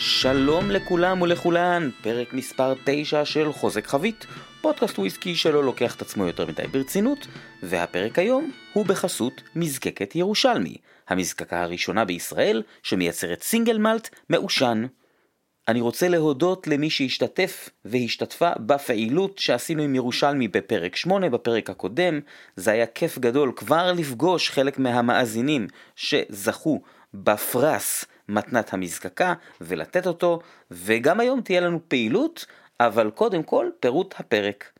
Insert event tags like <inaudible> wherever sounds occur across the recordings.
שלום לכולם ולכולן, פרק מספר 9 של חוזק חבית, פודקאסט וויסקי שלא לוקח את עצמו יותר מדי ברצינות, והפרק היום הוא בחסות מזקקת ירושלמי, המזקקה הראשונה בישראל שמייצרת סינגל מלט מעושן. אני רוצה להודות למי שהשתתף והשתתפה בפעילות שעשינו עם ירושלמי בפרק 8, בפרק הקודם. זה היה כיף גדול כבר לפגוש חלק מהמאזינים שזכו בפרס מתנת המזקקה ולתת אותו, וגם היום תהיה לנו פעילות, אבל קודם כל פירוט הפרק.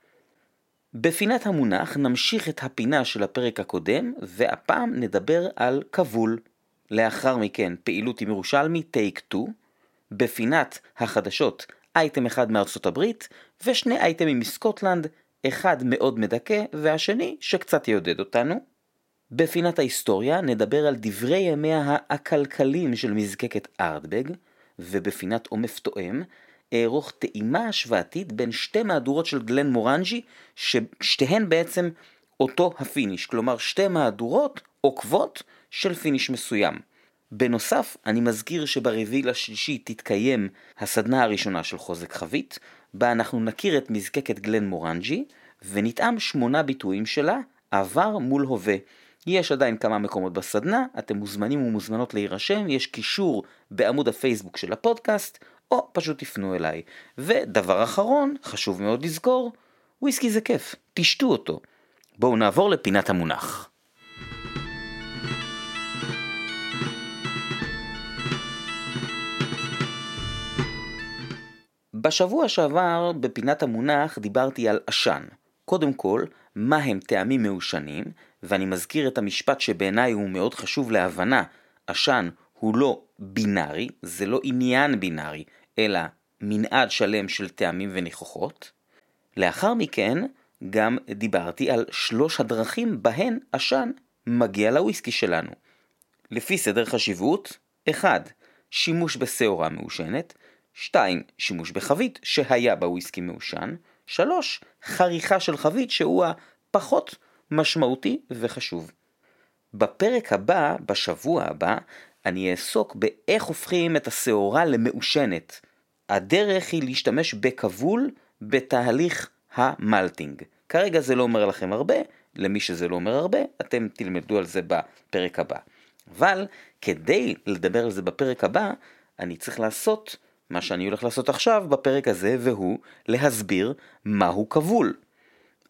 בפינת המונח נמשיך את הפינה של הפרק הקודם, והפעם נדבר על כבול. לאחר מכן פעילות עם ירושלמי טייק 2, בפינת החדשות אייטם אחד מארצות הברית, ושני אייטמים מסקוטלנד, אחד מאוד מדכא והשני שקצת יעודד אותנו. בפינת ההיסטוריה נדבר על דברי ימיה הכלכליים של מזקקת ארדבג, ובפינת עומף תואם אערוך טעימה השוואתית בין שתי מהדורות של גלן מורנג'י, ששתיהן בעצם אותו ה finish, כלומר שתי מהדורות עוקבות של finish מסוים. בנוסף, אני מזכיר שברביעי לשלישי תתקיים הסדנה הראשונה של חוזק חבית, בה אנחנו נכיר את מזקקת גלן מורנג'י, ונטעם שמונה ביטויים שלה, עבר מול הווה. יש עדיין כמה מקומות בסדנה, אתם מוזמנים ומוזמנות להירשם, יש קישור בעמוד הפייסבוק של הפודקאסט, או פשוט תפנו אליי. ודבר אחרון, חשוב מאוד לזכור, וויסקי זה כיף, תשתו אותו. בואו נעבור לפינת המונח. בשבוע שעבר בפינת המונח דיברתי על עשן. קודם כל, מה הם טעמים מעושנים, ואני מזכיר את המשפט שבעיניי הוא מאוד חשוב להבנה, עשן הוא לא בינארי, זה לא עניין בינארי, אלא מנעד שלם של טעמים וניחוחות. לאחר מכן גם דיברתי על שלוש הדרכים בהן עשן מגיע לוויסקי שלנו. לפי סדר חשיבות, 1. שימוש בשעורה מעושנת, 2. שימוש בחבית שהיה בוויסקי מעושן, 3. חריכה של חבית שהוא הפחות משמעותי וחשוב. בפרק הבא, בשבוע הבא, אני אעסוק באיך הופכים את השעורה למעושנת. הדרך היא להשתמש בכבול בתהליך המלטינג. כרגע זה לא אומר לכם הרבה, למי שזה לא אומר הרבה, אתם תלמדו על זה בפרק הבא. אבל כדי לדבר על זה בפרק הבא, אני צריך לעשות מה שאני הולך לעשות עכשיו בפרק הזה, והוא להסביר מהו כבול.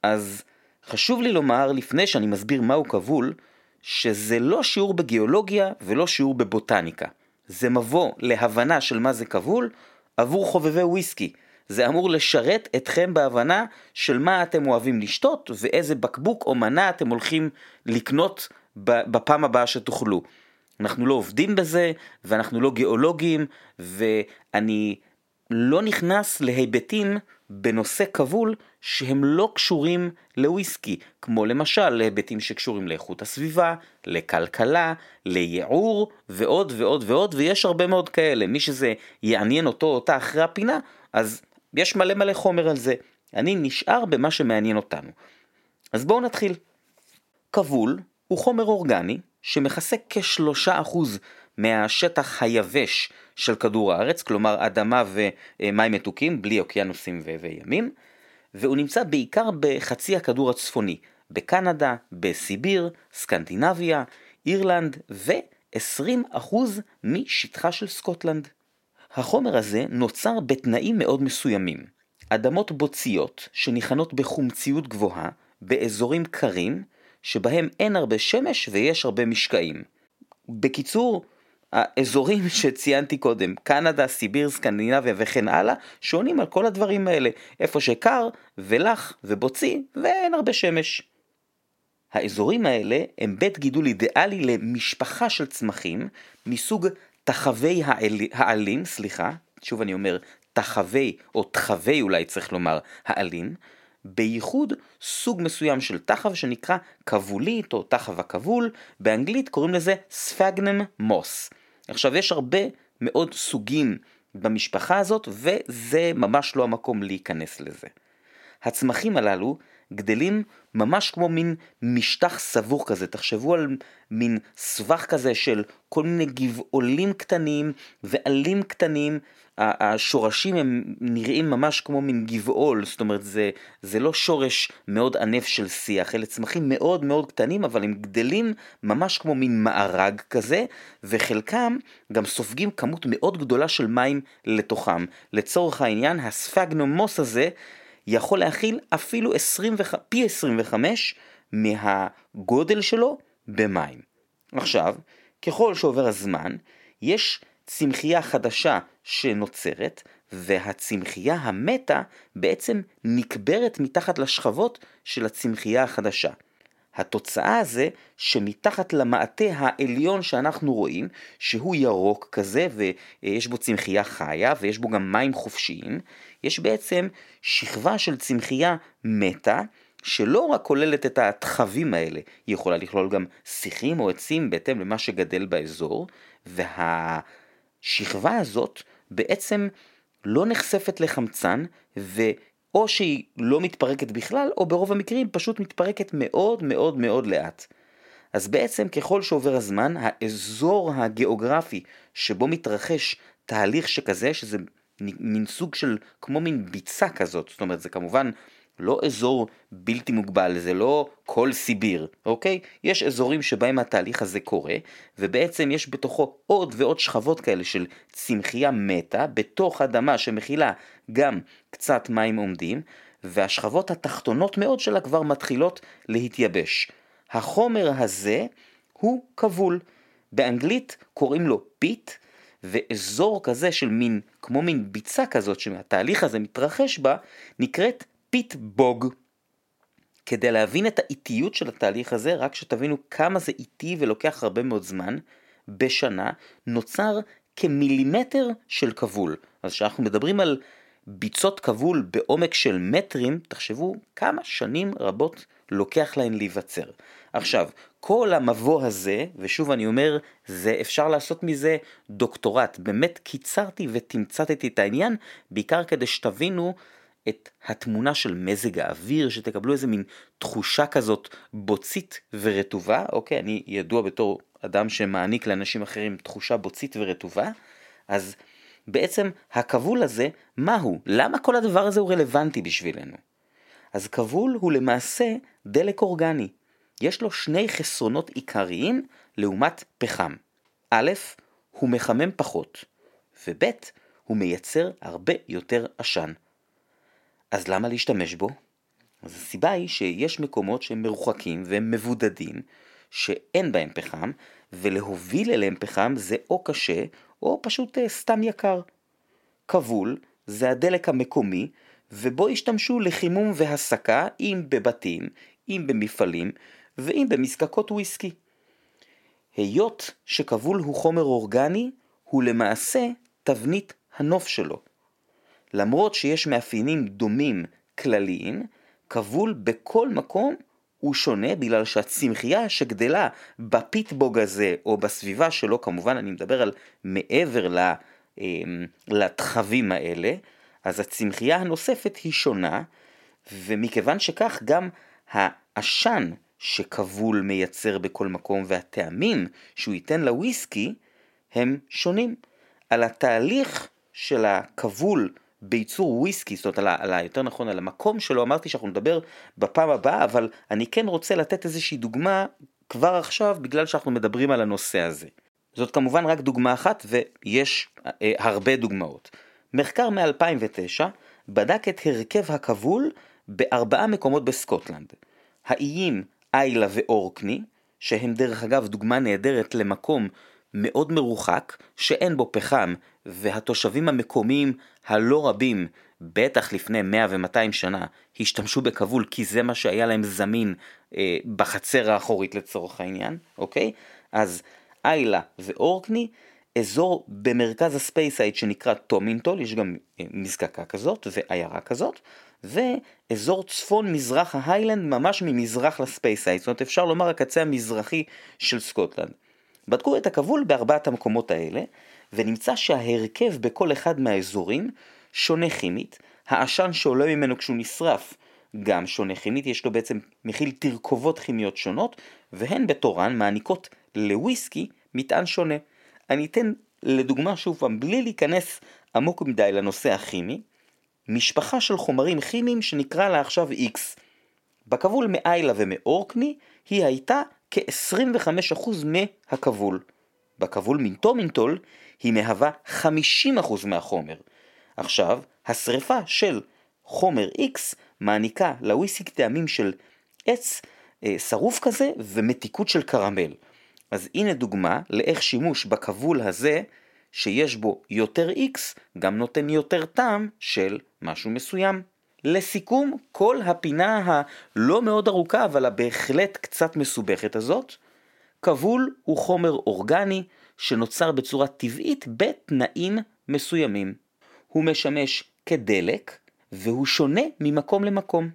אז חשוב לי לומר, לפני שאני מסביר מהו כבול, שזה לא שיעור בגיאולוגיה ולא שיעור בבוטניקה. זה מבוא להבנה של מה זה כבול עבור חובבי וויסקי. זה אמור לשרת אתכם בהבנה של מה אתם אוהבים לשתות ואיזה בקבוק או מנה אתם הולכים לקנות בפעם הבאה שתוכלו. אנחנו לא עובדים בזה ואנחנו לא גיאולוגים ואני לא נכנס להיבטים בנושא כבול שהם לא קשורים לוויסקי, כמו למשל להיבטים שקשורים לאיכות הסביבה, לכלכלה, לייעור ועוד ועוד ועוד, ויש הרבה מאוד כאלה. מי שזה יעניין אותו או אותה אחרי הפינה, אז יש מלא מלא חומר על זה. אני נשאר במה שמעניין אותנו. אז בואו נתחיל. כבול הוא חומר אורגני שמכסה כשלושה אחוז מהשטח היבש של כדור הארץ, כלומר אדמה ומים מתוקים, בלי אוקיינוסים וימים, והוא נמצא בעיקר בחצי הכדור הצפוני, בקנדה, בסיביר, סקנדינביה, אירלנד ו-20% משטחה של סקוטלנד. החומר הזה נוצר בתנאים מאוד מסוימים. אדמות בוציות שניחנות בחומציות גבוהה, באזורים קרים, שבהם אין הרבה שמש ויש הרבה משקעים. בקיצור, האזורים <laughs> שציינתי קודם, קנדה, סיביר, סקנדינביה וכן הלאה, שונים על כל הדברים האלה, איפה שקר ולח ובוצי ואין הרבה שמש. האזורים האלה הם בית גידול אידיאלי למשפחה של צמחים מסוג תחווי העל... העלים, סליחה, שוב אני אומר, תחווי או תחווי אולי צריך לומר העלים, בייחוד סוג מסוים של תחב שנקרא כבולית או תחב הכבול, באנגלית קוראים לזה ספגנם מוס. עכשיו יש הרבה מאוד סוגים במשפחה הזאת וזה ממש לא המקום להיכנס לזה. הצמחים הללו גדלים ממש כמו מין משטח סבוך כזה, תחשבו על מין סבך כזה של כל מיני גבעולים קטנים ועלים קטנים, השורשים הם נראים ממש כמו מין גבעול, זאת אומרת זה, זה לא שורש מאוד ענף של שיח, אלה צמחים מאוד מאוד קטנים, אבל הם גדלים ממש כמו מין מארג כזה, וחלקם גם סופגים כמות מאוד גדולה של מים לתוכם. לצורך העניין, הספגנומוס הזה יכול להכיל אפילו 20, פי 25 מהגודל שלו במים. עכשיו, ככל שעובר הזמן, יש צמחייה חדשה שנוצרת, והצמחייה המתה בעצם נקברת מתחת לשכבות של הצמחייה החדשה. התוצאה זה שמתחת למעטה העליון שאנחנו רואים, שהוא ירוק כזה ויש בו צמחייה חיה ויש בו גם מים חופשיים, יש בעצם שכבה של צמחייה מתה, שלא רק כוללת את התחבים האלה, היא יכולה לכלול גם שיחים או עצים בהתאם למה שגדל באזור, והשכבה הזאת בעצם לא נחשפת לחמצן, ואו שהיא לא מתפרקת בכלל, או ברוב המקרים פשוט מתפרקת מאוד מאוד מאוד לאט. אז בעצם ככל שעובר הזמן, האזור הגיאוגרפי שבו מתרחש תהליך שכזה, שזה מין סוג של, כמו מין ביצה כזאת, זאת אומרת זה כמובן לא אזור בלתי מוגבל, זה לא כל סיביר, אוקיי? יש אזורים שבהם התהליך הזה קורה, ובעצם יש בתוכו עוד ועוד שכבות כאלה של צמחייה מתה, בתוך אדמה שמכילה גם קצת מים עומדים, והשכבות התחתונות מאוד שלה כבר מתחילות להתייבש. החומר הזה הוא כבול. באנגלית קוראים לו peat, ואזור כזה של מין, כמו מין ביצה כזאת שהתהליך הזה מתרחש בה, נקראת peat bog. כדי להבין את האיטיות של התהליך הזה, רק שתבינו כמה זה איטי ולוקח הרבה מאוד זמן, בשנה נוצר כמילימטר של כבול. אז כשאנחנו מדברים על ביצות כבול בעומק של מטרים, תחשבו כמה שנים רבות לוקח להן להיווצר. עכשיו, כל המבוא הזה, ושוב אני אומר, זה אפשר לעשות מזה דוקטורט. באמת קיצרתי ותמצתתי את העניין, בעיקר כדי שתבינו את התמונה של מזג האוויר, שתקבלו איזה מין תחושה כזאת בוצית ורטובה, אוקיי, אני ידוע בתור אדם שמעניק לאנשים אחרים תחושה בוצית ורטובה, אז בעצם הכבול הזה, מהו? למה כל הדבר הזה הוא רלוונטי בשבילנו? אז כבול הוא למעשה דלק אורגני. יש לו שני חסרונות עיקריים לעומת פחם. א', הוא מחמם פחות, וב', הוא מייצר הרבה יותר עשן. אז למה להשתמש בו? אז הסיבה היא שיש מקומות שהם מרוחקים והם מבודדים, שאין בהם פחם, ולהוביל אליהם פחם זה או קשה, או פשוט אה, סתם יקר. כבול זה הדלק המקומי, ובו השתמשו לחימום והסקה, אם בבתים, אם במפעלים, ואם במזקקות וויסקי. היות שכבול הוא חומר אורגני, הוא למעשה תבנית הנוף שלו. למרות שיש מאפיינים דומים כלליים, כבול בכל מקום הוא שונה בגלל שהצמחייה שגדלה בפיטבוג הזה או בסביבה שלו, כמובן אני מדבר על מעבר אמ, לתחבים האלה, אז הצמחייה הנוספת היא שונה, ומכיוון שכך גם העשן שכבול מייצר בכל מקום והטעמים שהוא ייתן לוויסקי הם שונים. על התהליך של הכבול בייצור וויסקי, זאת אומרת, על, על ה, יותר נכון, על המקום שלו, אמרתי שאנחנו נדבר בפעם הבאה, אבל אני כן רוצה לתת איזושהי דוגמה כבר עכשיו, בגלל שאנחנו מדברים על הנושא הזה. זאת כמובן רק דוגמה אחת, ויש אה, הרבה דוגמאות. מחקר מ-2009 בדק את הרכב הכבול בארבעה מקומות בסקוטלנד. האיים איילה ואורקני, שהם דרך אגב דוגמה נהדרת למקום מאוד מרוחק, שאין בו פחם, והתושבים המקומיים הלא רבים, בטח לפני 100 ו-200 שנה, השתמשו בכבול כי זה מה שהיה להם זמין אה, בחצר האחורית לצורך העניין, אוקיי? אז איילה ואורקני, אזור במרכז הספייסייד שנקרא טומינטול, יש גם אה, מזקקה כזאת ועיירה כזאת, ואזור צפון מזרח ההיילנד ממש ממזרח לספייסייד, זאת אומרת אפשר לומר הקצה המזרחי של סקוטלנד. בדקו את הכבול בארבעת המקומות האלה, ונמצא שההרכב בכל אחד מהאזורים שונה כימית, העשן שעולה ממנו כשהוא נשרף גם שונה כימית, יש לו בעצם מכיל תרכובות כימיות שונות, והן בתורן מעניקות לוויסקי מטען שונה. אני אתן לדוגמה שוב פעם, בלי להיכנס עמוק מדי לנושא הכימי, משפחה של חומרים כימיים שנקרא לה עכשיו X. בכבול מאיילה ומאורקני היא הייתה כ-25% מהכבול. בכבול מינטומינטול היא מהווה 50% מהחומר. עכשיו, השריפה של חומר X מעניקה לוויסיק טעמים של עץ אה, שרוף כזה ומתיקות של קרמל. אז הנה דוגמה לאיך שימוש בכבול הזה שיש בו יותר X גם נותן יותר טעם של משהו מסוים. לסיכום, כל הפינה הלא מאוד ארוכה אבל הבהחלט קצת מסובכת הזאת, כבול הוא חומר אורגני שנוצר בצורה טבעית בתנאים מסוימים. הוא משמש כדלק והוא שונה ממקום למקום.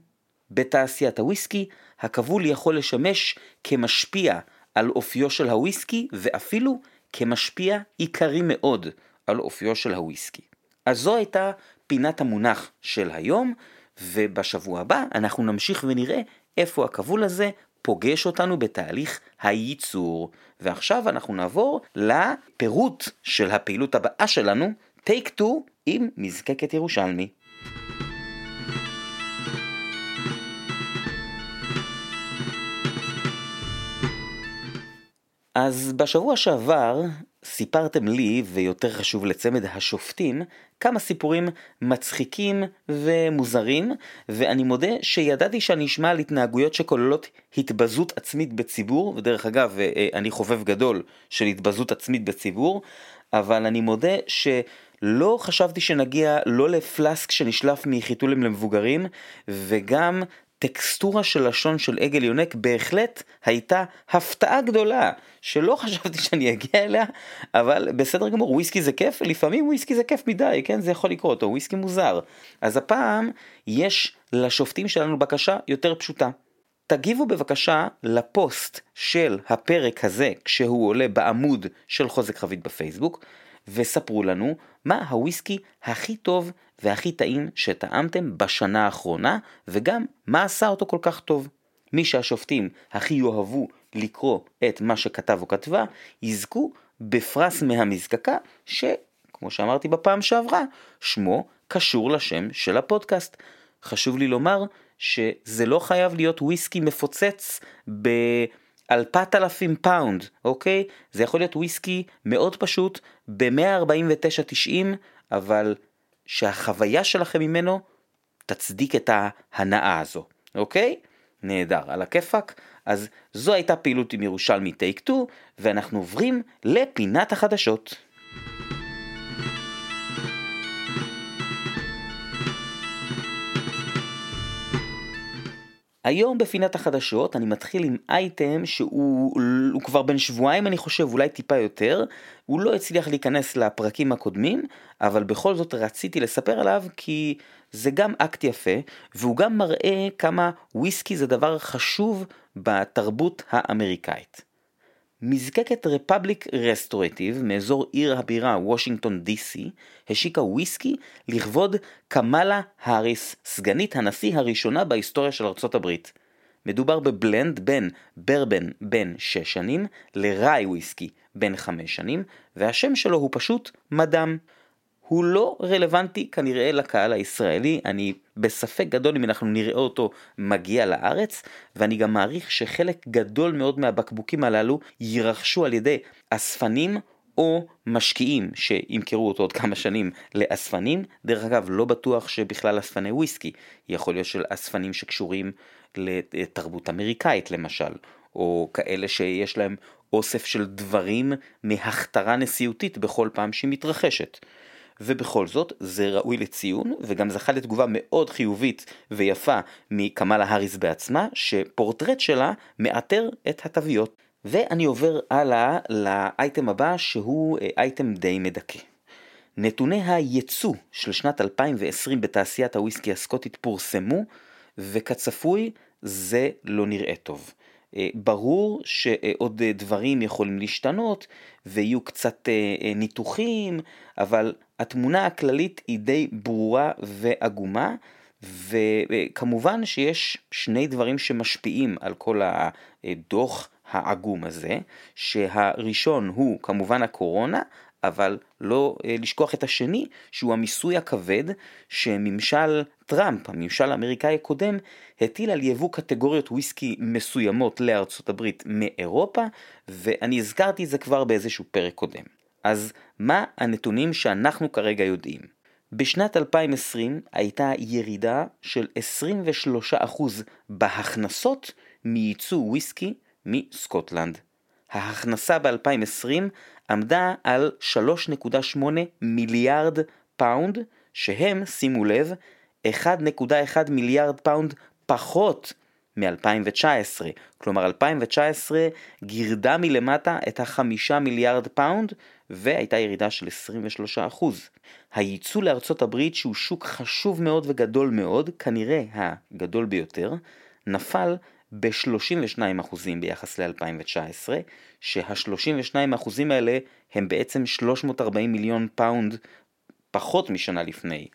בתעשיית הוויסקי, הכבול יכול לשמש כמשפיע על אופיו של הוויסקי ואפילו כמשפיע עיקרי מאוד על אופיו של הוויסקי. אז זו הייתה פינת המונח של היום, ובשבוע הבא אנחנו נמשיך ונראה איפה הכבול הזה פוגש אותנו בתהליך הייצור. ועכשיו אנחנו נעבור לפירוט של הפעילות הבאה שלנו, טייק 2 עם מזקקת ירושלמי. אז בשבוע שעבר סיפרתם לי, ויותר חשוב לצמד השופטים, כמה סיפורים מצחיקים ומוזרים, ואני מודה שידעתי שאני אשמע על התנהגויות שכוללות התבזות עצמית בציבור, ודרך אגב, אה, אני חובב גדול של התבזות עצמית בציבור, אבל אני מודה שלא חשבתי שנגיע לא לפלסק שנשלף מחיתולים למבוגרים, וגם הטקסטורה של לשון של עגל יונק בהחלט הייתה הפתעה גדולה, שלא חשבתי שאני אגיע אליה, אבל בסדר גמור, וויסקי זה כיף, לפעמים וויסקי זה כיף מדי, כן, זה יכול לקרות, או וויסקי מוזר. אז הפעם יש לשופטים שלנו בקשה יותר פשוטה. תגיבו בבקשה לפוסט של הפרק הזה כשהוא עולה בעמוד של חוזק חבית בפייסבוק, וספרו לנו מה הוויסקי הכי טוב והכי טעים שטעמתם בשנה האחרונה, וגם מה עשה אותו כל כך טוב. מי שהשופטים הכי יאהבו לקרוא את מה שכתב או כתבה, יזכו בפרס מהמזקקה, שכמו שאמרתי בפעם שעברה, שמו קשור לשם של הפודקאסט. חשוב לי לומר שזה לא חייב להיות וויסקי מפוצץ ב... אלפי אלפים פאונד, אוקיי? זה יכול להיות וויסקי מאוד פשוט, ב-149.90, אבל שהחוויה שלכם ממנו תצדיק את ההנאה הזו, אוקיי? נהדר, על הכיפאק. אז זו הייתה פעילות עם ירושלמי טייק 2, ואנחנו עוברים לפינת החדשות. היום בפינת החדשות אני מתחיל עם אייטם שהוא כבר בין שבועיים אני חושב, אולי טיפה יותר. הוא לא הצליח להיכנס לפרקים הקודמים, אבל בכל זאת רציתי לספר עליו כי זה גם אקט יפה, והוא גם מראה כמה וויסקי זה דבר חשוב בתרבות האמריקאית. מזקקת Republic Restoratives מאזור עיר הבירה וושינגטון די.סי השיקה וויסקי לכבוד קמאלה האריס, סגנית הנשיא הראשונה בהיסטוריה של ארצות הברית. מדובר ב blend בין ברבן בן 6 שנים ל rye whiskey בן 5 שנים, והשם שלו הוא פשוט מדם. הוא לא רלוונטי כנראה לקהל הישראלי, אני בספק גדול אם אנחנו נראה אותו מגיע לארץ, ואני גם מעריך שחלק גדול מאוד מהבקבוקים הללו יירכשו על ידי אספנים או משקיעים שימכרו אותו עוד כמה שנים לאספנים. דרך אגב, לא בטוח שבכלל אספני וויסקי, יכול להיות של אספנים שקשורים לתרבות אמריקאית למשל, או כאלה שיש להם אוסף של דברים מהכתרה נשיאותית בכל פעם שהיא מתרחשת. ובכל זאת זה ראוי לציון וגם זכה לתגובה מאוד חיובית ויפה מקמאלה האריס בעצמה שפורטרט שלה מאתר את התוויות. ואני עובר הלאה לאייטם הבא שהוא אה, אייטם די מדכא. נתוני הייצוא של שנת 2020 בתעשיית הוויסקי הסקוטית פורסמו וכצפוי זה לא נראה טוב. אה, ברור שעוד דברים יכולים להשתנות ויהיו קצת אה, ניתוחים, אבל התמונה הכללית היא די ברורה ועגומה, וכמובן שיש שני דברים שמשפיעים על כל הדוח העגום הזה, שהראשון הוא כמובן הקורונה, אבל לא אה, לשכוח את השני, שהוא המיסוי הכבד שממשל טראמפ, הממשל האמריקאי הקודם, הטיל על יבוא קטגוריות וויסקי מסוימות לארצות הברית מאירופה, ואני הזכרתי את זה כבר באיזשהו פרק קודם. אז מה הנתונים שאנחנו כרגע יודעים? בשנת 2020 הייתה ירידה של 23% בהכנסות מייצוא וויסקי מסקוטלנד. ההכנסה ב-2020 עמדה על 3.8 מיליארד פאונד, שהם, שימו לב, 1.1 מיליארד פאונד פחות מ-2019. כלומר 2019 גירדה מלמטה את החמישה מיליארד פאונד והייתה ירידה של 23%. הייצוא לארצות הברית שהוא שוק חשוב מאוד וגדול מאוד, כנראה הגדול ביותר, נפל ב-32% ביחס ל-2019, שה-32% האלה הם בעצם 340 מיליון פאונד פחות משנה לפני.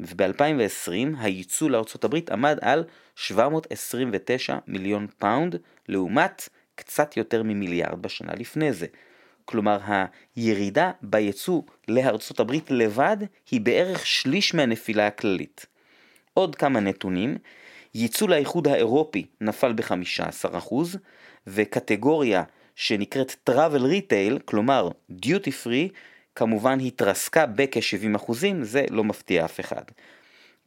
וב-2020 הייצוא לארה"ב עמד על 729 מיליון פאונד, לעומת קצת יותר ממיליארד בשנה לפני זה. כלומר הירידה בייצוא לארצות הברית לבד היא בערך שליש מהנפילה הכללית. עוד כמה נתונים, ייצוא לאיחוד האירופי נפל ב-15% וקטגוריה שנקראת travel retail, כלומר duty free, כמובן התרסקה בכ-70%, זה לא מפתיע אף אחד.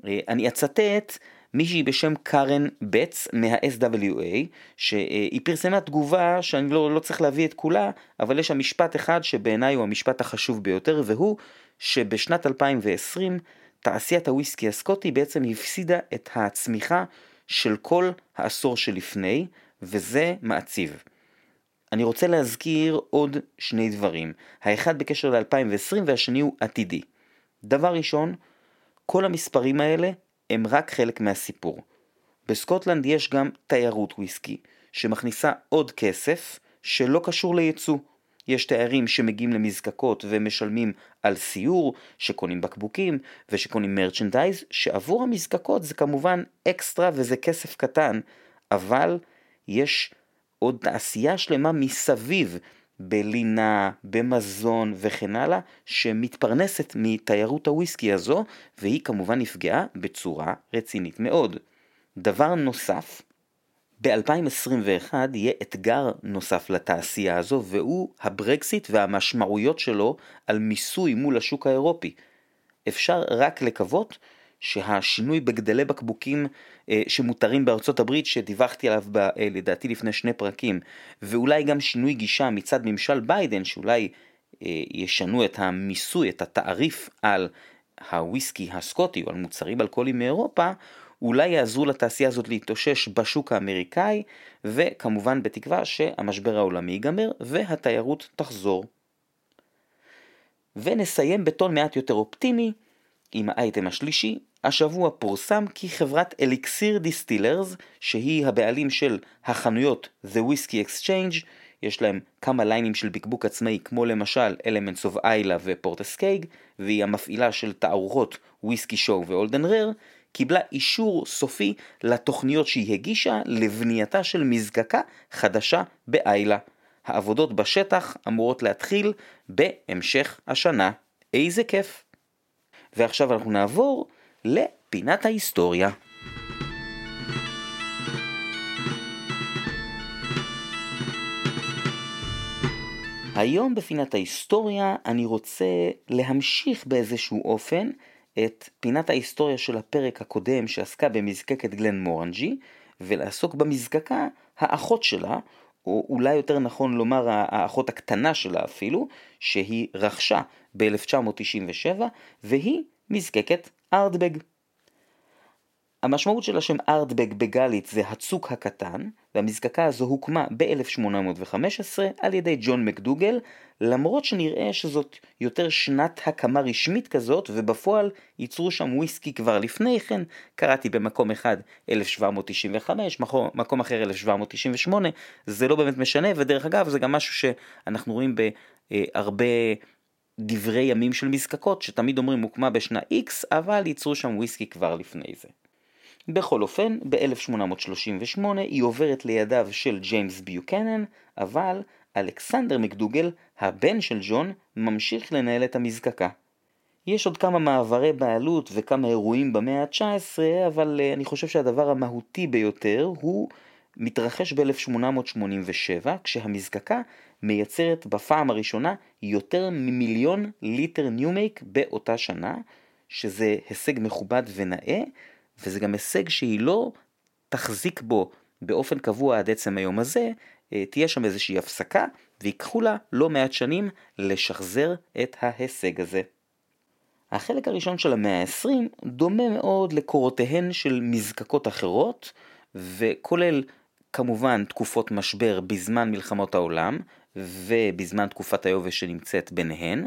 אה, אני אצטט מישהי בשם קארן בץ מה-SWA, שהיא פרסמה תגובה שאני לא, לא צריך להביא את כולה, אבל יש שם משפט אחד שבעיניי הוא המשפט החשוב ביותר, והוא שבשנת 2020 תעשיית הוויסקי הסקוטי בעצם הפסידה את הצמיחה של כל העשור שלפני, וזה מעציב. אני רוצה להזכיר עוד שני דברים, האחד בקשר ל-2020 והשני הוא עתידי. דבר ראשון, כל המספרים האלה הם רק חלק מהסיפור. בסקוטלנד יש גם תיירות וויסקי, שמכניסה עוד כסף שלא קשור לייצוא. יש תיירים שמגיעים למזקקות ומשלמים על סיור, שקונים בקבוקים ושקונים מרצ'נדייז, שעבור המזקקות זה כמובן אקסטרה וזה כסף קטן, אבל יש עוד תעשייה שלמה מסביב, בלינה, במזון וכן הלאה, שמתפרנסת מתיירות הוויסקי הזו, והיא כמובן נפגעה בצורה רצינית מאוד. דבר נוסף, ב-2021 יהיה אתגר נוסף לתעשייה הזו, והוא הברקסיט והמשמעויות שלו על מיסוי מול השוק האירופי. אפשר רק לקוות שהשינוי בגדלי בקבוקים אה, שמותרים בארצות הברית, שדיווחתי עליו ב, אה, לדעתי לפני שני פרקים, ואולי גם שינוי גישה מצד ממשל ביידן, שאולי אה, ישנו את המיסוי, את התעריף על הוויסקי הסקוטי או על מוצרים אלכוהולים מאירופה, אולי יעזרו לתעשייה הזאת להתאושש בשוק האמריקאי, וכמובן בתקווה שהמשבר העולמי ייגמר והתיירות תחזור. ונסיים בטון מעט יותר אופטימי עם האייטם השלישי, השבוע פורסם כי חברת Elixir Distillers, שהיא הבעלים של החנויות The Whisky Exchange, יש להם כמה ליינים של בקבוק עצמאי, כמו למשל Elements of Islay ו Port Askaig, והיא המפעילה של תערוכות Whisky Show ו Old and Rare, קיבלה אישור סופי לתוכניות שהיא הגישה לבנייתה של מזקקה חדשה באיילה. העבודות בשטח אמורות להתחיל בהמשך השנה. איזה כיף. ועכשיו אנחנו נעבור לפינת ההיסטוריה. היום בפינת ההיסטוריה אני רוצה להמשיך באיזשהו אופן את פינת ההיסטוריה של הפרק הקודם שעסקה במזקקת גלן מורנג'י ולעסוק במזקקה האחות שלה, או אולי יותר נכון לומר האחות הקטנה שלה אפילו, שהיא רכשה ב-1997 והיא מזקקת ארדבג. המשמעות של השם ארדבג בגלית זה הצוק הקטן, והמזקקה הזו הוקמה ב-1815 על ידי ג'ון מקדוגל, למרות שנראה שזאת יותר שנת הקמה רשמית כזאת, ובפועל ייצרו שם וויסקי כבר לפני כן, קראתי במקום אחד 1795, מקום, אחר 1798, זה לא באמת משנה, ודרך אגב זה גם משהו שאנחנו רואים בהרבה דברי ימים של מזקקות, שתמיד אומרים הוקמה בשנה X, אבל ייצרו שם וויסקי כבר לפני זה. בכל אופן, ב-1838 היא עוברת לידיו של ג'יימס ביוקנן, אבל אלכסנדר מקדוגל, הבן של ג'ון, ממשיך לנהל את המזקקה. יש עוד כמה מעברי בעלות וכמה אירועים במאה ה-19, אבל uh, אני חושב שהדבר המהותי ביותר הוא מתרחש ב-1887, כשהמזקקה מייצרת בפעם הראשונה יותר ממיליון ליטר new make באותה שנה, שזה הישג מכובד ונאה, וזה גם הישג שהיא לא תחזיק בו באופן קבוע עד עצם היום הזה, אה, תהיה שם איזושהי הפסקה, ויקחו לה לא מעט שנים לשחזר את ההישג הזה. החלק הראשון של המאה ה-20 דומה מאוד לקורותיהן של מזקקות אחרות, וכולל כמובן תקופות משבר בזמן מלחמות העולם, ובזמן תקופת היובש שנמצאת ביניהן,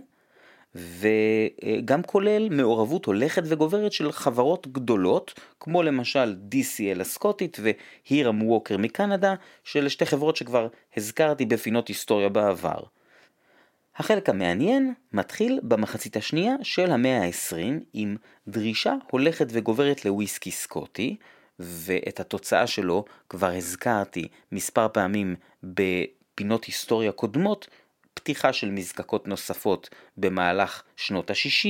וגם כולל מעורבות הולכת וגוברת של חברות גדולות, כמו למשל DCL הסקוטית והירם ווקר מקנדה, של שתי חברות שכבר הזכרתי בפינות היסטוריה בעבר. החלק המעניין מתחיל במחצית השנייה של המאה ה-20 עם דרישה הולכת וגוברת לוויסקי סקוטי, ואת התוצאה שלו כבר הזכרתי מספר פעמים בפינות היסטוריה קודמות, פתיחה של מזקקות נוספות במהלך שנות ה-60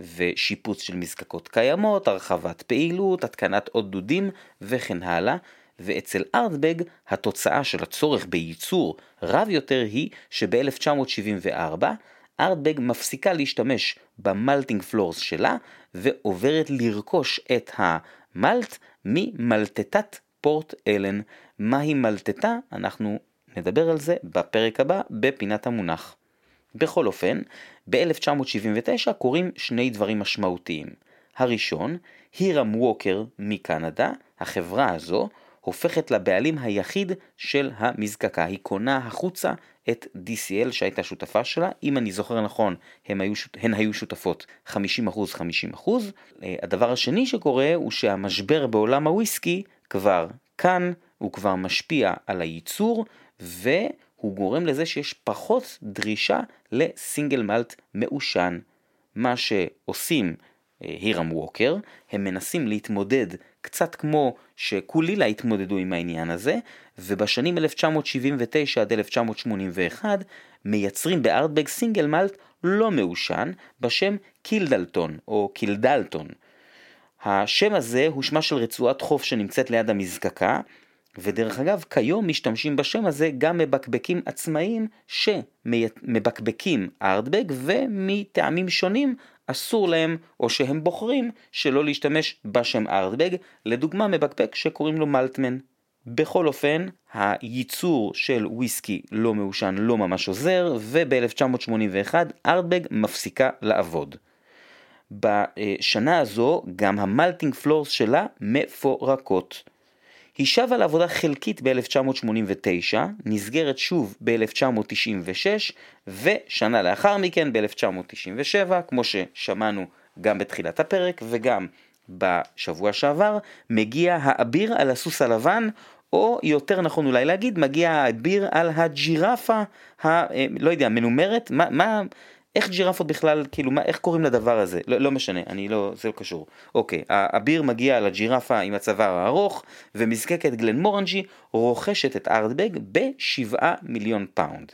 ושיפוץ של מזקקות קיימות, הרחבת פעילות, התקנת עוד דודים וכן הלאה, ואצל ארטבג התוצאה של הצורך בייצור רב יותר היא שב-1974 ארטבג מפסיקה להשתמש במלטינג פלורס שלה ועוברת לרכוש את המלט ממלטטת פורט אלן. מהי מלטטה? אנחנו נדבר על זה בפרק הבא בפינת המונח. בכל אופן, ב-1979 קורים שני דברים משמעותיים. הראשון, הירם ווקר מקנדה, החברה הזו, הופכת לבעלים היחיד של המזקקה. היא קונה החוצה את DCL שהייתה שותפה שלה, אם אני זוכר נכון, היו, הן היו שותפות 50% 50%. אה, הדבר השני שקורה הוא שהמשבר בעולם הוויסקי כבר כאן, הוא כבר משפיע על הייצור, והוא גורם לזה שיש פחות דרישה לסינגל מלט מעושן. מה שעושים הירם ווקר, הם מנסים להתמודד קצת כמו שקולילה התמודדו עם העניין הזה, ובשנים 1979 עד 1981 מייצרים בארטבג סינגל מלט לא מעושן בשם קילדלטון או קילדלטון. השם הזה הוא שמה של רצועת חוף שנמצאת ליד המזקקה, ודרך אגב, כיום משתמשים בשם הזה גם מבקבקים עצמאיים שמבקבקים ארטבג ומטעמים שונים אסור להם או שהם בוחרים שלא להשתמש בשם ארטבג, לדוגמה מבקבק שקוראים לו מלטמן. בכל אופן, הייצור של וויסקי לא מעושן לא ממש עוזר, וב-1981 ארטבג מפסיקה לעבוד. בשנה הזו גם המלטינג פלורס שלה מפורקות. היא שבה לעבודה חלקית ב-1989, נסגרת שוב ב-1996, ושנה לאחר מכן ב-1997, כמו ששמענו גם בתחילת הפרק וגם בשבוע שעבר, מגיע האביר על הסוס הלבן, או יותר נכון אולי להגיד, מגיע האביר על הג'ירפה, ה... אה, לא יודע, מנומרת, מה, מה, איך ג'ירפות בכלל, כאילו, מה, איך קוראים לדבר הזה? לא, לא משנה, אני לא, זה לא קשור. אוקיי, האביר מגיע לג'ירפה עם הצוואר הארוך, ומזקקת גלן מורנג'י רוכשת את Ardbeg ב-7 מיליון פאונד.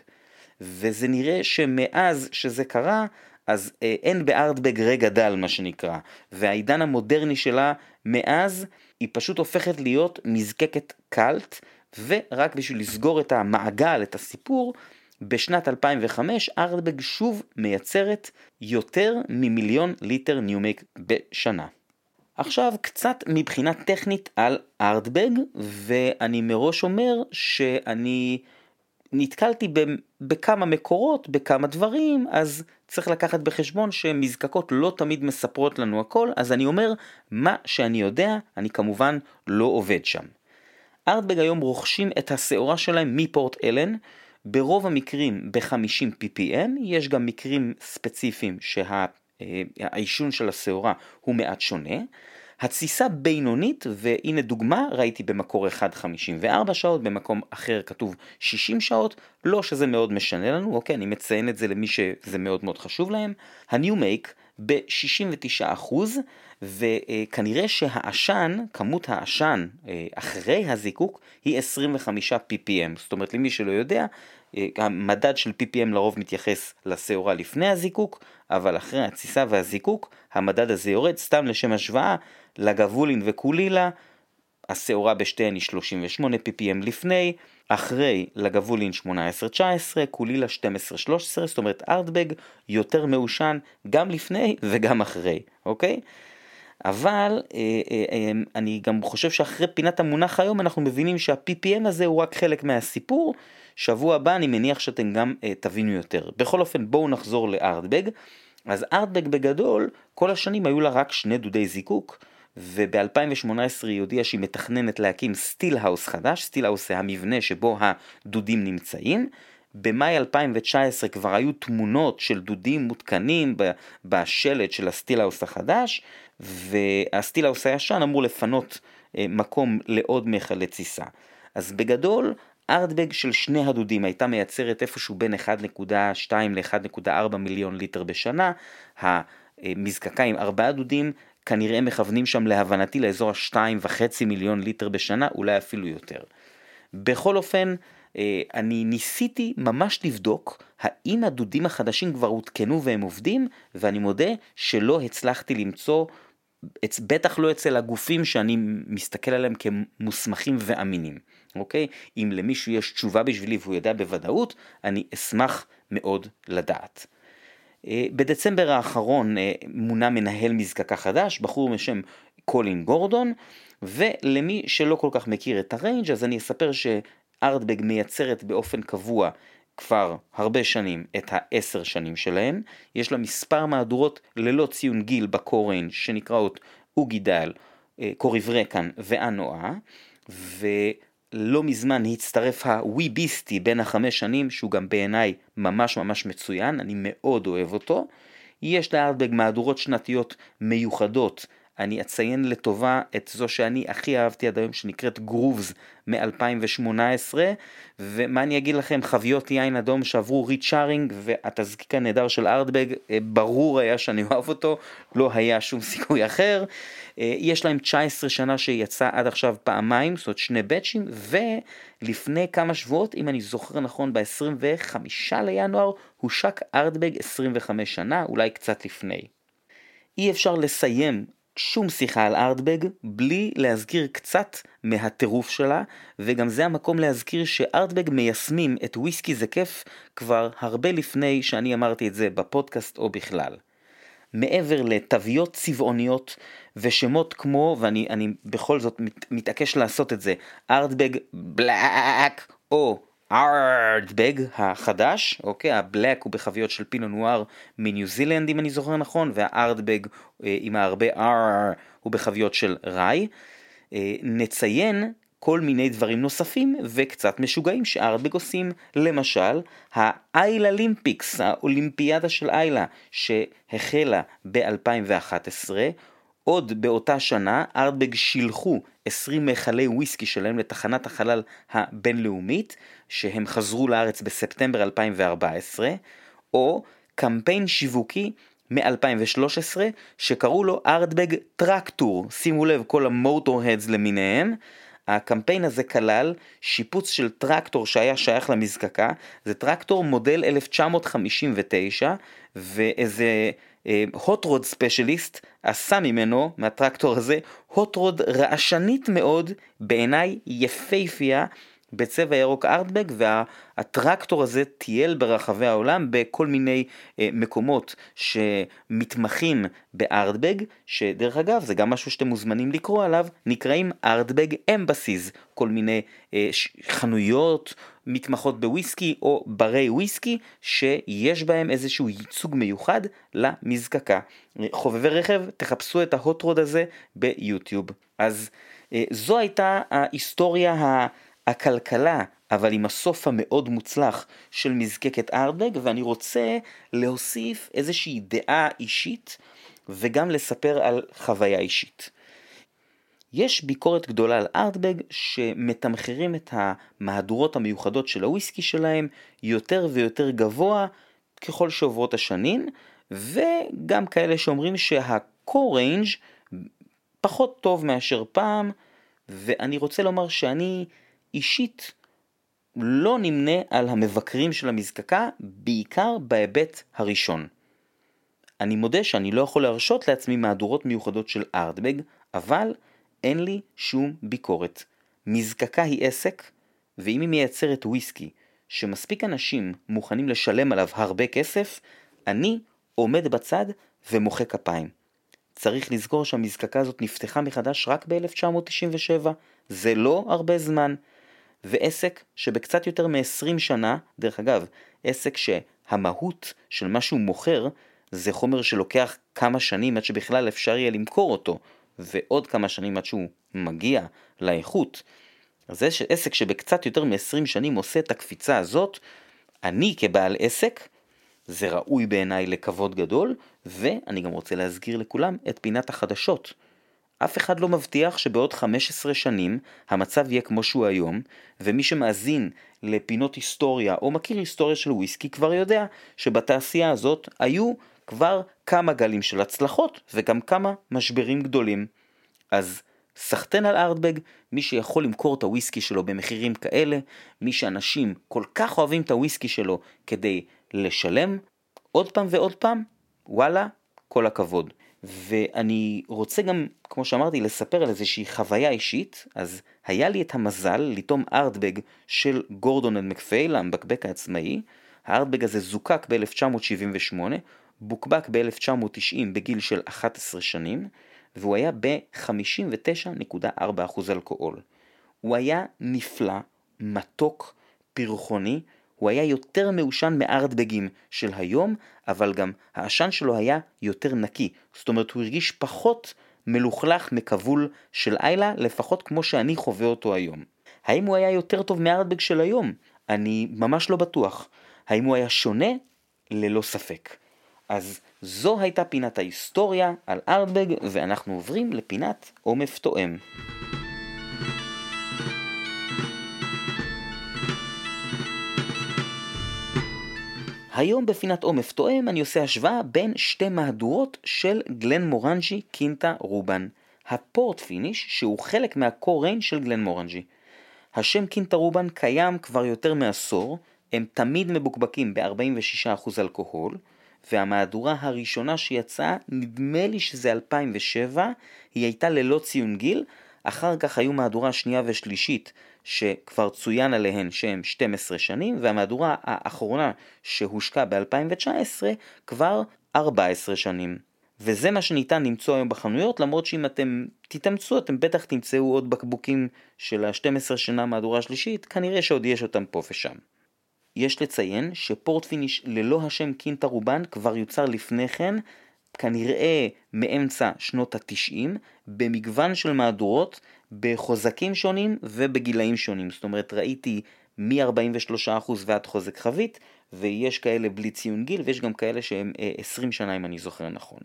וזה נראה שמאז שזה קרה, אז אה, אין ב Ardbeg רגע דל מה שנקרא, והעידן המודרני שלה מאז היא פשוט הופכת להיות מזקקת cult, ורק בשביל לסגור את המעגל, את הסיפור, בשנת 2005 Ardbeg שוב מייצרת יותר ממיליון ליטר new make בשנה. עכשיו קצת מבחינה טכנית על ארטבג, ואני מראש אומר שאני נתקלתי בכמה מקורות, בכמה דברים, אז צריך לקחת בחשבון שמזקקות לא תמיד מספרות לנו הכל, אז אני אומר מה שאני יודע, אני כמובן לא עובד שם. ארטבג היום רוכשים את השעורה שלהם מפורט אלן, ברוב המקרים ב-50 ppm, יש גם מקרים ספציפיים שהעישון של השעורה הוא מעט שונה. התסיסה בינונית, והנה דוגמה, ראיתי במקור אחד 54 שעות, במקום אחר כתוב 60 שעות, לא שזה מאוד משנה לנו, אוקיי, אני מציין את זה למי שזה מאוד מאוד חשוב להם. ה-New Make ב-69% וכנראה שהעשן, כמות העשן אה, אחרי הזיקוק היא 25 ppm. זאת אומרת למי שלא יודע, אה, המדד של ppm לרוב מתייחס לשעורה לפני הזיקוק, אבל אחרי התסיסה והזיקוק המדד הזה יורד, סתם לשם השוואה, לגבולין וקולילה, השעורה בשתיהן היא 38 ppm לפני, אחרי לגבולין 18-19, קולילה 12-13, זאת אומרת ארטבג יותר מעושן גם לפני וגם אחרי, אוקיי? אבל אה, אה, אה, אני גם חושב שאחרי פינת המונח היום אנחנו מבינים שה-PPM הזה הוא רק חלק מהסיפור. שבוע הבא אני מניח שאתם גם תבינו יותר. בכל אופן בואו נחזור ל Ardbeg. אז Ardbeg בגדול כל השנים היו לה רק שני דודי זיקוק. וב-2018 היא הודיעה שהיא מתכננת להקים still house חדש, still house זה המבנה שבו הדודים נמצאים. במאי 2019 כבר היו תמונות של דודים מותקנים בשלד של ה still house החדש, וה still house הישן אמור לפנות אה, מקום לעוד מכלי תסיסה. אז בגדול, ארטבג של שני הדודים הייתה מייצרת איפשהו בין 1.2 ל-1.4 מיליון ליטר בשנה. המזקקה עם ארבעה דודים כנראה מכוונים שם להבנתי לאזור ה-2.5 מיליון ליטר בשנה, אולי אפילו יותר. בכל אופן, אני ניסיתי ממש לבדוק האם הדודים החדשים כבר הותקנו והם עובדים, ואני מודה שלא הצלחתי למצוא, בטח לא אצל הגופים שאני מסתכל עליהם כמוסמכים ואמינים, אוקיי? אם למישהו יש תשובה בשבילי והוא יודע בוודאות, אני אשמח מאוד לדעת. אה, בדצמבר האחרון אה, מונה מנהל מזקקה חדש, בחור בשם קולין גורדון, ולמי שלא כל כך מכיר את הריינג' אז אני אספר שארטבג מייצרת באופן קבוע כבר הרבה שנים את העשר שנים שלהם, יש לה מספר מהדורות ללא ציון גיל ב core range שנקראות Uigeadail, אה, Corryvreckan ו An Oa, ו... לא מזמן הצטרף ה Wee Beastie בן החמש שנים, שהוא גם בעיניי ממש ממש מצוין, אני מאוד אוהב אותו. יש ל Ardbeg מהדורות שנתיות מיוחדות, אני אציין לטובה את זו שאני הכי אהבתי עד היום שנקראת Grooves מ-2018 ומה אני אגיד לכם? חביות יין אדום שעברו ריצ'ארינג והתזקיק הנהדר של ארטבג אה, ברור היה שאני אוהב אותו לא היה שום <laughs> סיכוי אחר. אה, יש להם 19 שנה שיצא עד עכשיו פעמיים זאת אומרת שני באצ'ים ולפני כמה שבועות אם אני זוכר נכון ב-25 לינואר הושק ארטבג 25 שנה אולי קצת לפני. אי אפשר לסיים שום שיחה על ארטבג בלי להזכיר קצת מהטירוף שלה, וגם זה המקום להזכיר שארטבג מיישמים את וויסקי זה כיף כבר הרבה לפני שאני אמרתי את זה בפודקאסט או בכלל. מעבר לתוויות צבעוניות ושמות כמו, ואני בכל זאת מת, מתעקש לעשות את זה, ארטבג בלאק או ארדבג החדש, אוקיי, הבלק הוא בחביות של פינו נואר מניו זילנד אם אני זוכר נכון, וה Ardbeg אה, עם ההרבה R הוא בחביות של rye. אה, נציין כל מיני דברים נוספים וקצת משוגעים ש Ardbeg עושים, למשל ה Islay Limpics, האולימפיאדה של Islay שהחלה ב-2011 עוד באותה שנה Ardbeg שילחו 20 מכלי וויסקי שלהם לתחנת החלל הבינלאומית, שהם חזרו לארץ בספטמבר 2014, או קמפיין שיווקי מ-2013 שקראו לו Ardbeg tractor, שימו לב כל ה motorheads למיניהם, הקמפיין הזה כלל שיפוץ של טרקטור שהיה שייך למזקקה, זה טרקטור מודל 1959 ואיזה hot rod specialist עשה ממנו, מהטרקטור הזה, hot rod רעשנית מאוד, בעיניי יפייפייה, בצבע ירוק Ardbeg והטרקטור הזה טייל ברחבי העולם בכל מיני אה, מקומות שמתמחים ב Ardbeg, שדרך אגב זה גם משהו שאתם מוזמנים לקרוא עליו, נקראים Ardbeg embassies, כל מיני אה, חנויות מתמחות בוויסקי או ברי וויסקי שיש בהם איזשהו ייצוג מיוחד למזקקה. חובבי רכב, תחפשו את ה hot rod הזה ביוטיוב. אז אה, זו הייתה ההיסטוריה הכלכלה, אבל עם הסוף המאוד מוצלח של מזקקת ארדבג, ואני רוצה להוסיף איזושהי דעה אישית וגם לספר על חוויה אישית. יש ביקורת גדולה על ארטבג שמתמחרים את המהדורות המיוחדות של הוויסקי שלהם יותר ויותר גבוה ככל שעוברות השנים וגם כאלה שאומרים שה-core range פחות טוב מאשר פעם, ואני רוצה לומר שאני אישית לא נמנה על המבקרים של המזקקה, בעיקר בהיבט הראשון. אני מודה שאני לא יכול להרשות לעצמי מהדורות מיוחדות של ארטבג, אבל אין לי שום ביקורת. מזקקה היא עסק, ואם היא מייצרת וויסקי שמספיק אנשים מוכנים לשלם עליו הרבה כסף, אני עומד בצד ומוחא כפיים. צריך לזכור שהמזקקה הזאת נפתחה מחדש רק ב-1997, זה לא הרבה זמן. ועסק שבקצת יותר מ-20 שנה, דרך אגב, עסק שהמהות של מה שהוא מוכר זה חומר שלוקח כמה שנים עד שבכלל אפשר יהיה למכור אותו, ועוד כמה שנים עד שהוא מגיע לאיכות. אז זה עסק שבקצת יותר מ-20 שנים עושה את הקפיצה הזאת, אני כבעל עסק, זה ראוי בעיניי לכבוד גדול, ואני גם רוצה להזכיר לכולם את פינת החדשות. אף אחד לא מבטיח שבעוד 15 שנים המצב יהיה כמו שהוא היום, ומי שמאזין לפינות היסטוריה או מכיר היסטוריה של וויסקי כבר יודע שבתעשייה הזאת היו כבר כמה גלים של הצלחות וגם כמה משברים גדולים. אז סחטיין על Ardbeg, מי שיכול למכור את הוויסקי שלו במחירים כאלה, מי שאנשים כל כך אוהבים את הוויסקי שלו כדי לשלם עוד פעם ועוד פעם, וואלה, כל הכבוד. ואני רוצה גם, כמו שאמרתי, לספר על איזושהי חוויה אישית, אז היה לי את המזל לטעום Ardbeg של Gordon and MacPhail, המבקבק העצמאי. ה Ardbeg הזה זוקק ב-1978, בוקבק ב-1990 בגיל של 11 שנים, והוא היה ב-59.4% אלכוהול. הוא היה נפלא, מתוק, פרחוני, הוא היה יותר מעושן מארטבגים של היום, אבל גם העשן שלו היה יותר נקי. זאת אומרת, הוא הרגיש פחות מלוכלך מכבול של איילה, לפחות כמו שאני חווה אותו היום. האם הוא היה יותר טוב מארטבג של היום? אני ממש לא בטוח. האם הוא היה שונה? ללא ספק. אז זו הייתה פינת ההיסטוריה על Ardbeg, ואנחנו עוברים לפינת עומף תואם. היום בפינת עומף תואם אני עושה השוואה בין שתי מהדורות של Glenmorangie Quinta Ruban. ה port finish שהוא חלק מה core range של Glenmorangie. השם קינטה רובן קיים כבר יותר מעשור, הם תמיד מבוקבקים ב-46% אלכוהול, והמהדורה הראשונה שיצאה, נדמה לי שזה 2007, היא הייתה ללא ציון גיל, אחר כך היו מהדורה שנייה ושלישית שכבר צוין עליהן שהם 12 שנים, והמהדורה האחרונה שהושקה ב-2019 כבר 14 שנים. וזה מה שניתן למצוא היום בחנויות, למרות שאם אתם תתאמצו אתם בטח תמצאו עוד בקבוקים של ה-12 שנה מהדורה השלישית, כנראה שעוד יש אותם פה ושם. יש לציין שפורט פיניש ללא השם קינטה רובן כבר יוצר לפני כן, כנראה מאמצע שנות התשעים, במגוון של מהדורות, בחוזקים שונים ובגילאים שונים. זאת אומרת, ראיתי מ-43% ועד חוזק חבית, ויש כאלה בלי ציון גיל, ויש גם כאלה שהם 20 אה, שנה אם אני זוכר נכון.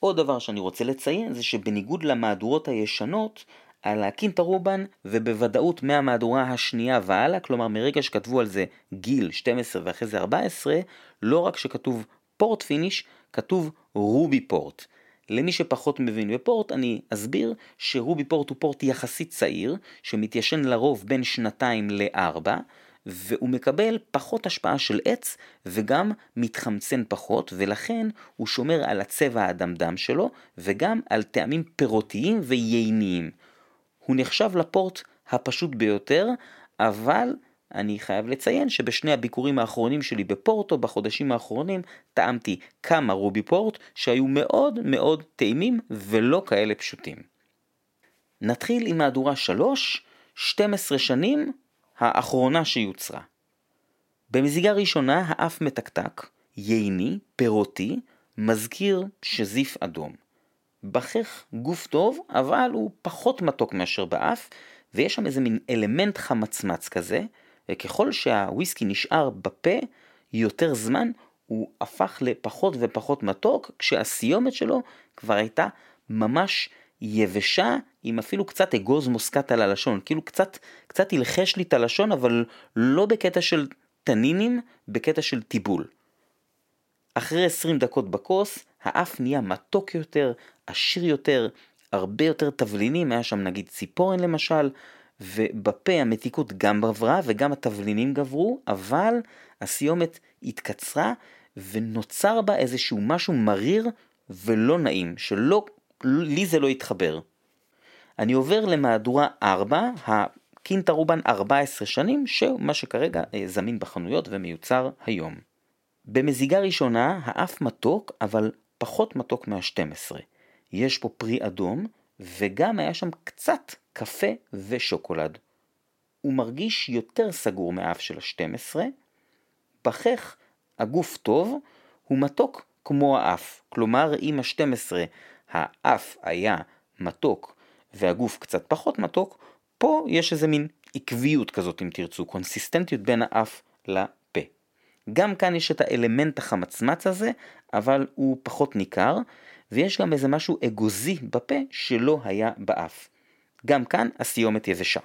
עוד דבר שאני רוצה לציין זה שבניגוד למהדורות הישנות, על ה Quinta Ruban, ובוודאות מהמהדורה השנייה והלאה, כלומר מרגע שכתבו על זה גיל 12 ואחרי זה 14, לא רק שכתוב port finish, כתוב ruby port. למי שפחות מבין בפורט, אני אסביר ש ruby port הוא פורט יחסית צעיר, שמתיישן לרוב בין שנתיים לארבע, והוא מקבל פחות השפעה של עץ וגם מתחמצן פחות ולכן הוא שומר על הצבע האדמדם שלו וגם על טעמים פירותיים וייניים. הוא נחשב לפורט הפשוט ביותר, אבל אני חייב לציין שבשני הביקורים האחרונים שלי בפורטו, בחודשים האחרונים, טעמתי כמה רובי פורט שהיו מאוד מאוד טעימים ולא כאלה פשוטים. נתחיל עם מהדורה 3, 12 שנים, האחרונה שיוצרה. במזיגה ראשונה האף מתקתק, ייני, פירותי, מזכיר שזיף אדום. בכך גוף טוב, אבל הוא פחות מתוק מאשר באף, ויש שם איזה מין אלמנט חמצמץ כזה, וככל שהוויסקי נשאר בפה יותר זמן, הוא הפך לפחות ופחות מתוק, כשהסיומת שלו כבר הייתה ממש יבשה, עם אפילו קצת אגוז מוסקת על הלשון, כאילו קצת, קצת הלחש לי את הלשון, אבל לא בקטע של תנינים, בקטע של טיבול. אחרי 20 דקות בכוס, האף נהיה מתוק יותר, עשיר יותר, הרבה יותר תבלינים, היה שם נגיד ציפורן למשל, ובפה המתיקות גם גברה וגם התבלינים גברו, אבל הסיומת התקצרה ונוצר בה איזשהו משהו מריר ולא נעים, שלא, לי זה לא התחבר. אני עובר למהדורה 4, הקינטרובן 14 שנים, שמה שכרגע אה, זמין בחנויות ומיוצר היום. במזיגה ראשונה האף מתוק, אבל פחות מתוק מה-12. יש פה פרי אדום, וגם היה שם קצת קפה ושוקולד. הוא מרגיש יותר סגור מהאף של ה-12, בחך הגוף טוב, הוא מתוק כמו האף. כלומר, אם ה-12 האף היה מתוק והגוף קצת פחות מתוק, פה יש איזה מין עקביות כזאת אם תרצו, קונסיסטנטיות בין האף לפה. גם כאן יש את האלמנט החמצמץ הזה, אבל הוא פחות ניכר, ויש גם איזה משהו אגוזי בפה שלא היה באף. גם כאן הסיומת יבשה.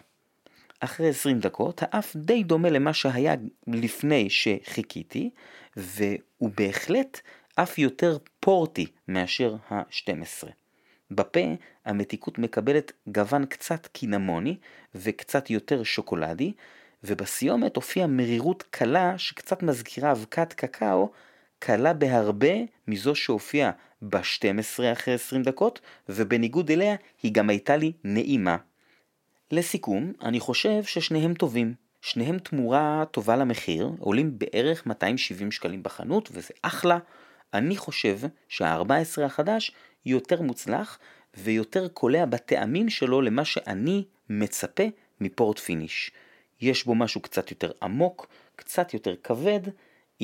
אחרי 20 דקות האף די דומה למה שהיה לפני שחיכיתי, והוא בהחלט אף יותר פורטי מאשר ה-12. בפה המתיקות מקבלת גוון קצת קינמוני וקצת יותר שוקולדי, ובסיומת הופיעה מרירות קלה שקצת מזכירה אבקת קקאו, קלה בהרבה מזו שהופיעה ב-12 אחרי 20 דקות, ובניגוד אליה היא גם הייתה לי נעימה. לסיכום, אני חושב ששניהם טובים. שניהם תמורה טובה למחיר, עולים בערך 270 שקלים בחנות, וזה אחלה. אני חושב שה-14 החדש יותר מוצלח ויותר קולע בטעמים שלו למה שאני מצפה מ port finish. יש בו משהו קצת יותר עמוק, קצת יותר כבד,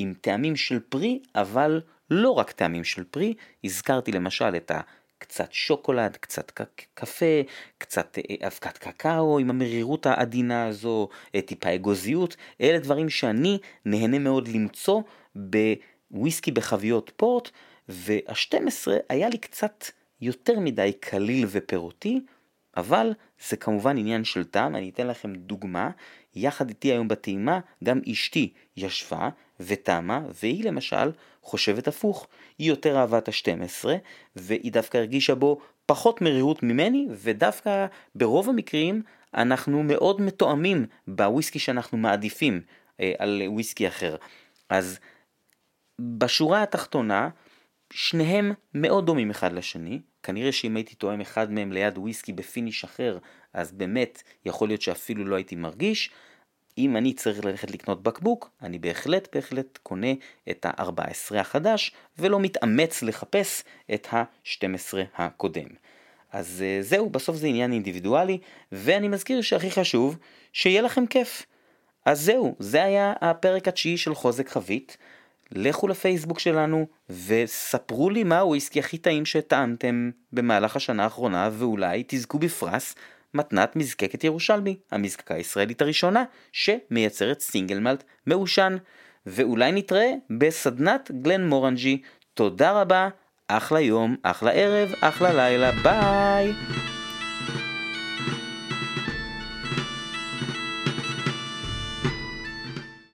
עם טעמים של פרי, אבל לא רק טעמים של פרי, הזכרתי למשל את הקצת שוקולד, קצת קפה, קצת אה, אבקת קקאו עם המרירות העדינה הזו, אה, טיפה אגוזיות, אלה דברים שאני נהנה מאוד למצוא בוויסקי בחביות פורט, וה-12 היה לי קצת יותר מדי קליל ופירותי, אבל זה כמובן עניין של טעם, אני אתן לכם דוגמה, יחד איתי היום בטעימה גם אשתי ישבה וטעמה, והיא למשל חושבת הפוך, היא יותר אהבה את ה-12, והיא דווקא הרגישה בו פחות מרירות ממני, ודווקא ברוב המקרים אנחנו מאוד מתואמים בוויסקי שאנחנו מעדיפים אה, על וויסקי אחר. אז בשורה התחתונה, שניהם מאוד דומים אחד לשני, כנראה שאם הייתי טועם אחד מהם ליד וויסקי ב finish אחר, אז באמת יכול להיות שאפילו לא הייתי מרגיש. אם אני צריך ללכת לקנות בקבוק, אני בהחלט בהחלט קונה את ה-14 החדש, ולא מתאמץ לחפש את ה-12 הקודם. אז אה, זהו, בסוף זה עניין אינדיבידואלי, ואני מזכיר שהכי חשוב, שיהיה לכם כיף. אז זהו, זה היה הפרק התשיעי של חוזק חבית. לכו לפייסבוק שלנו וספרו לי מה הוויסקי הכי טעים שטעמתם במהלך השנה האחרונה ואולי תזכו בפרס מתנת מזקקת ירושלמי, המזקקה הישראלית הראשונה שמייצרת סינגל מלט מעושן. ואולי נתראה בסדנת גלן מורנג'י. תודה רבה, אחלה יום, אחלה ערב, אחלה לילה, ביי!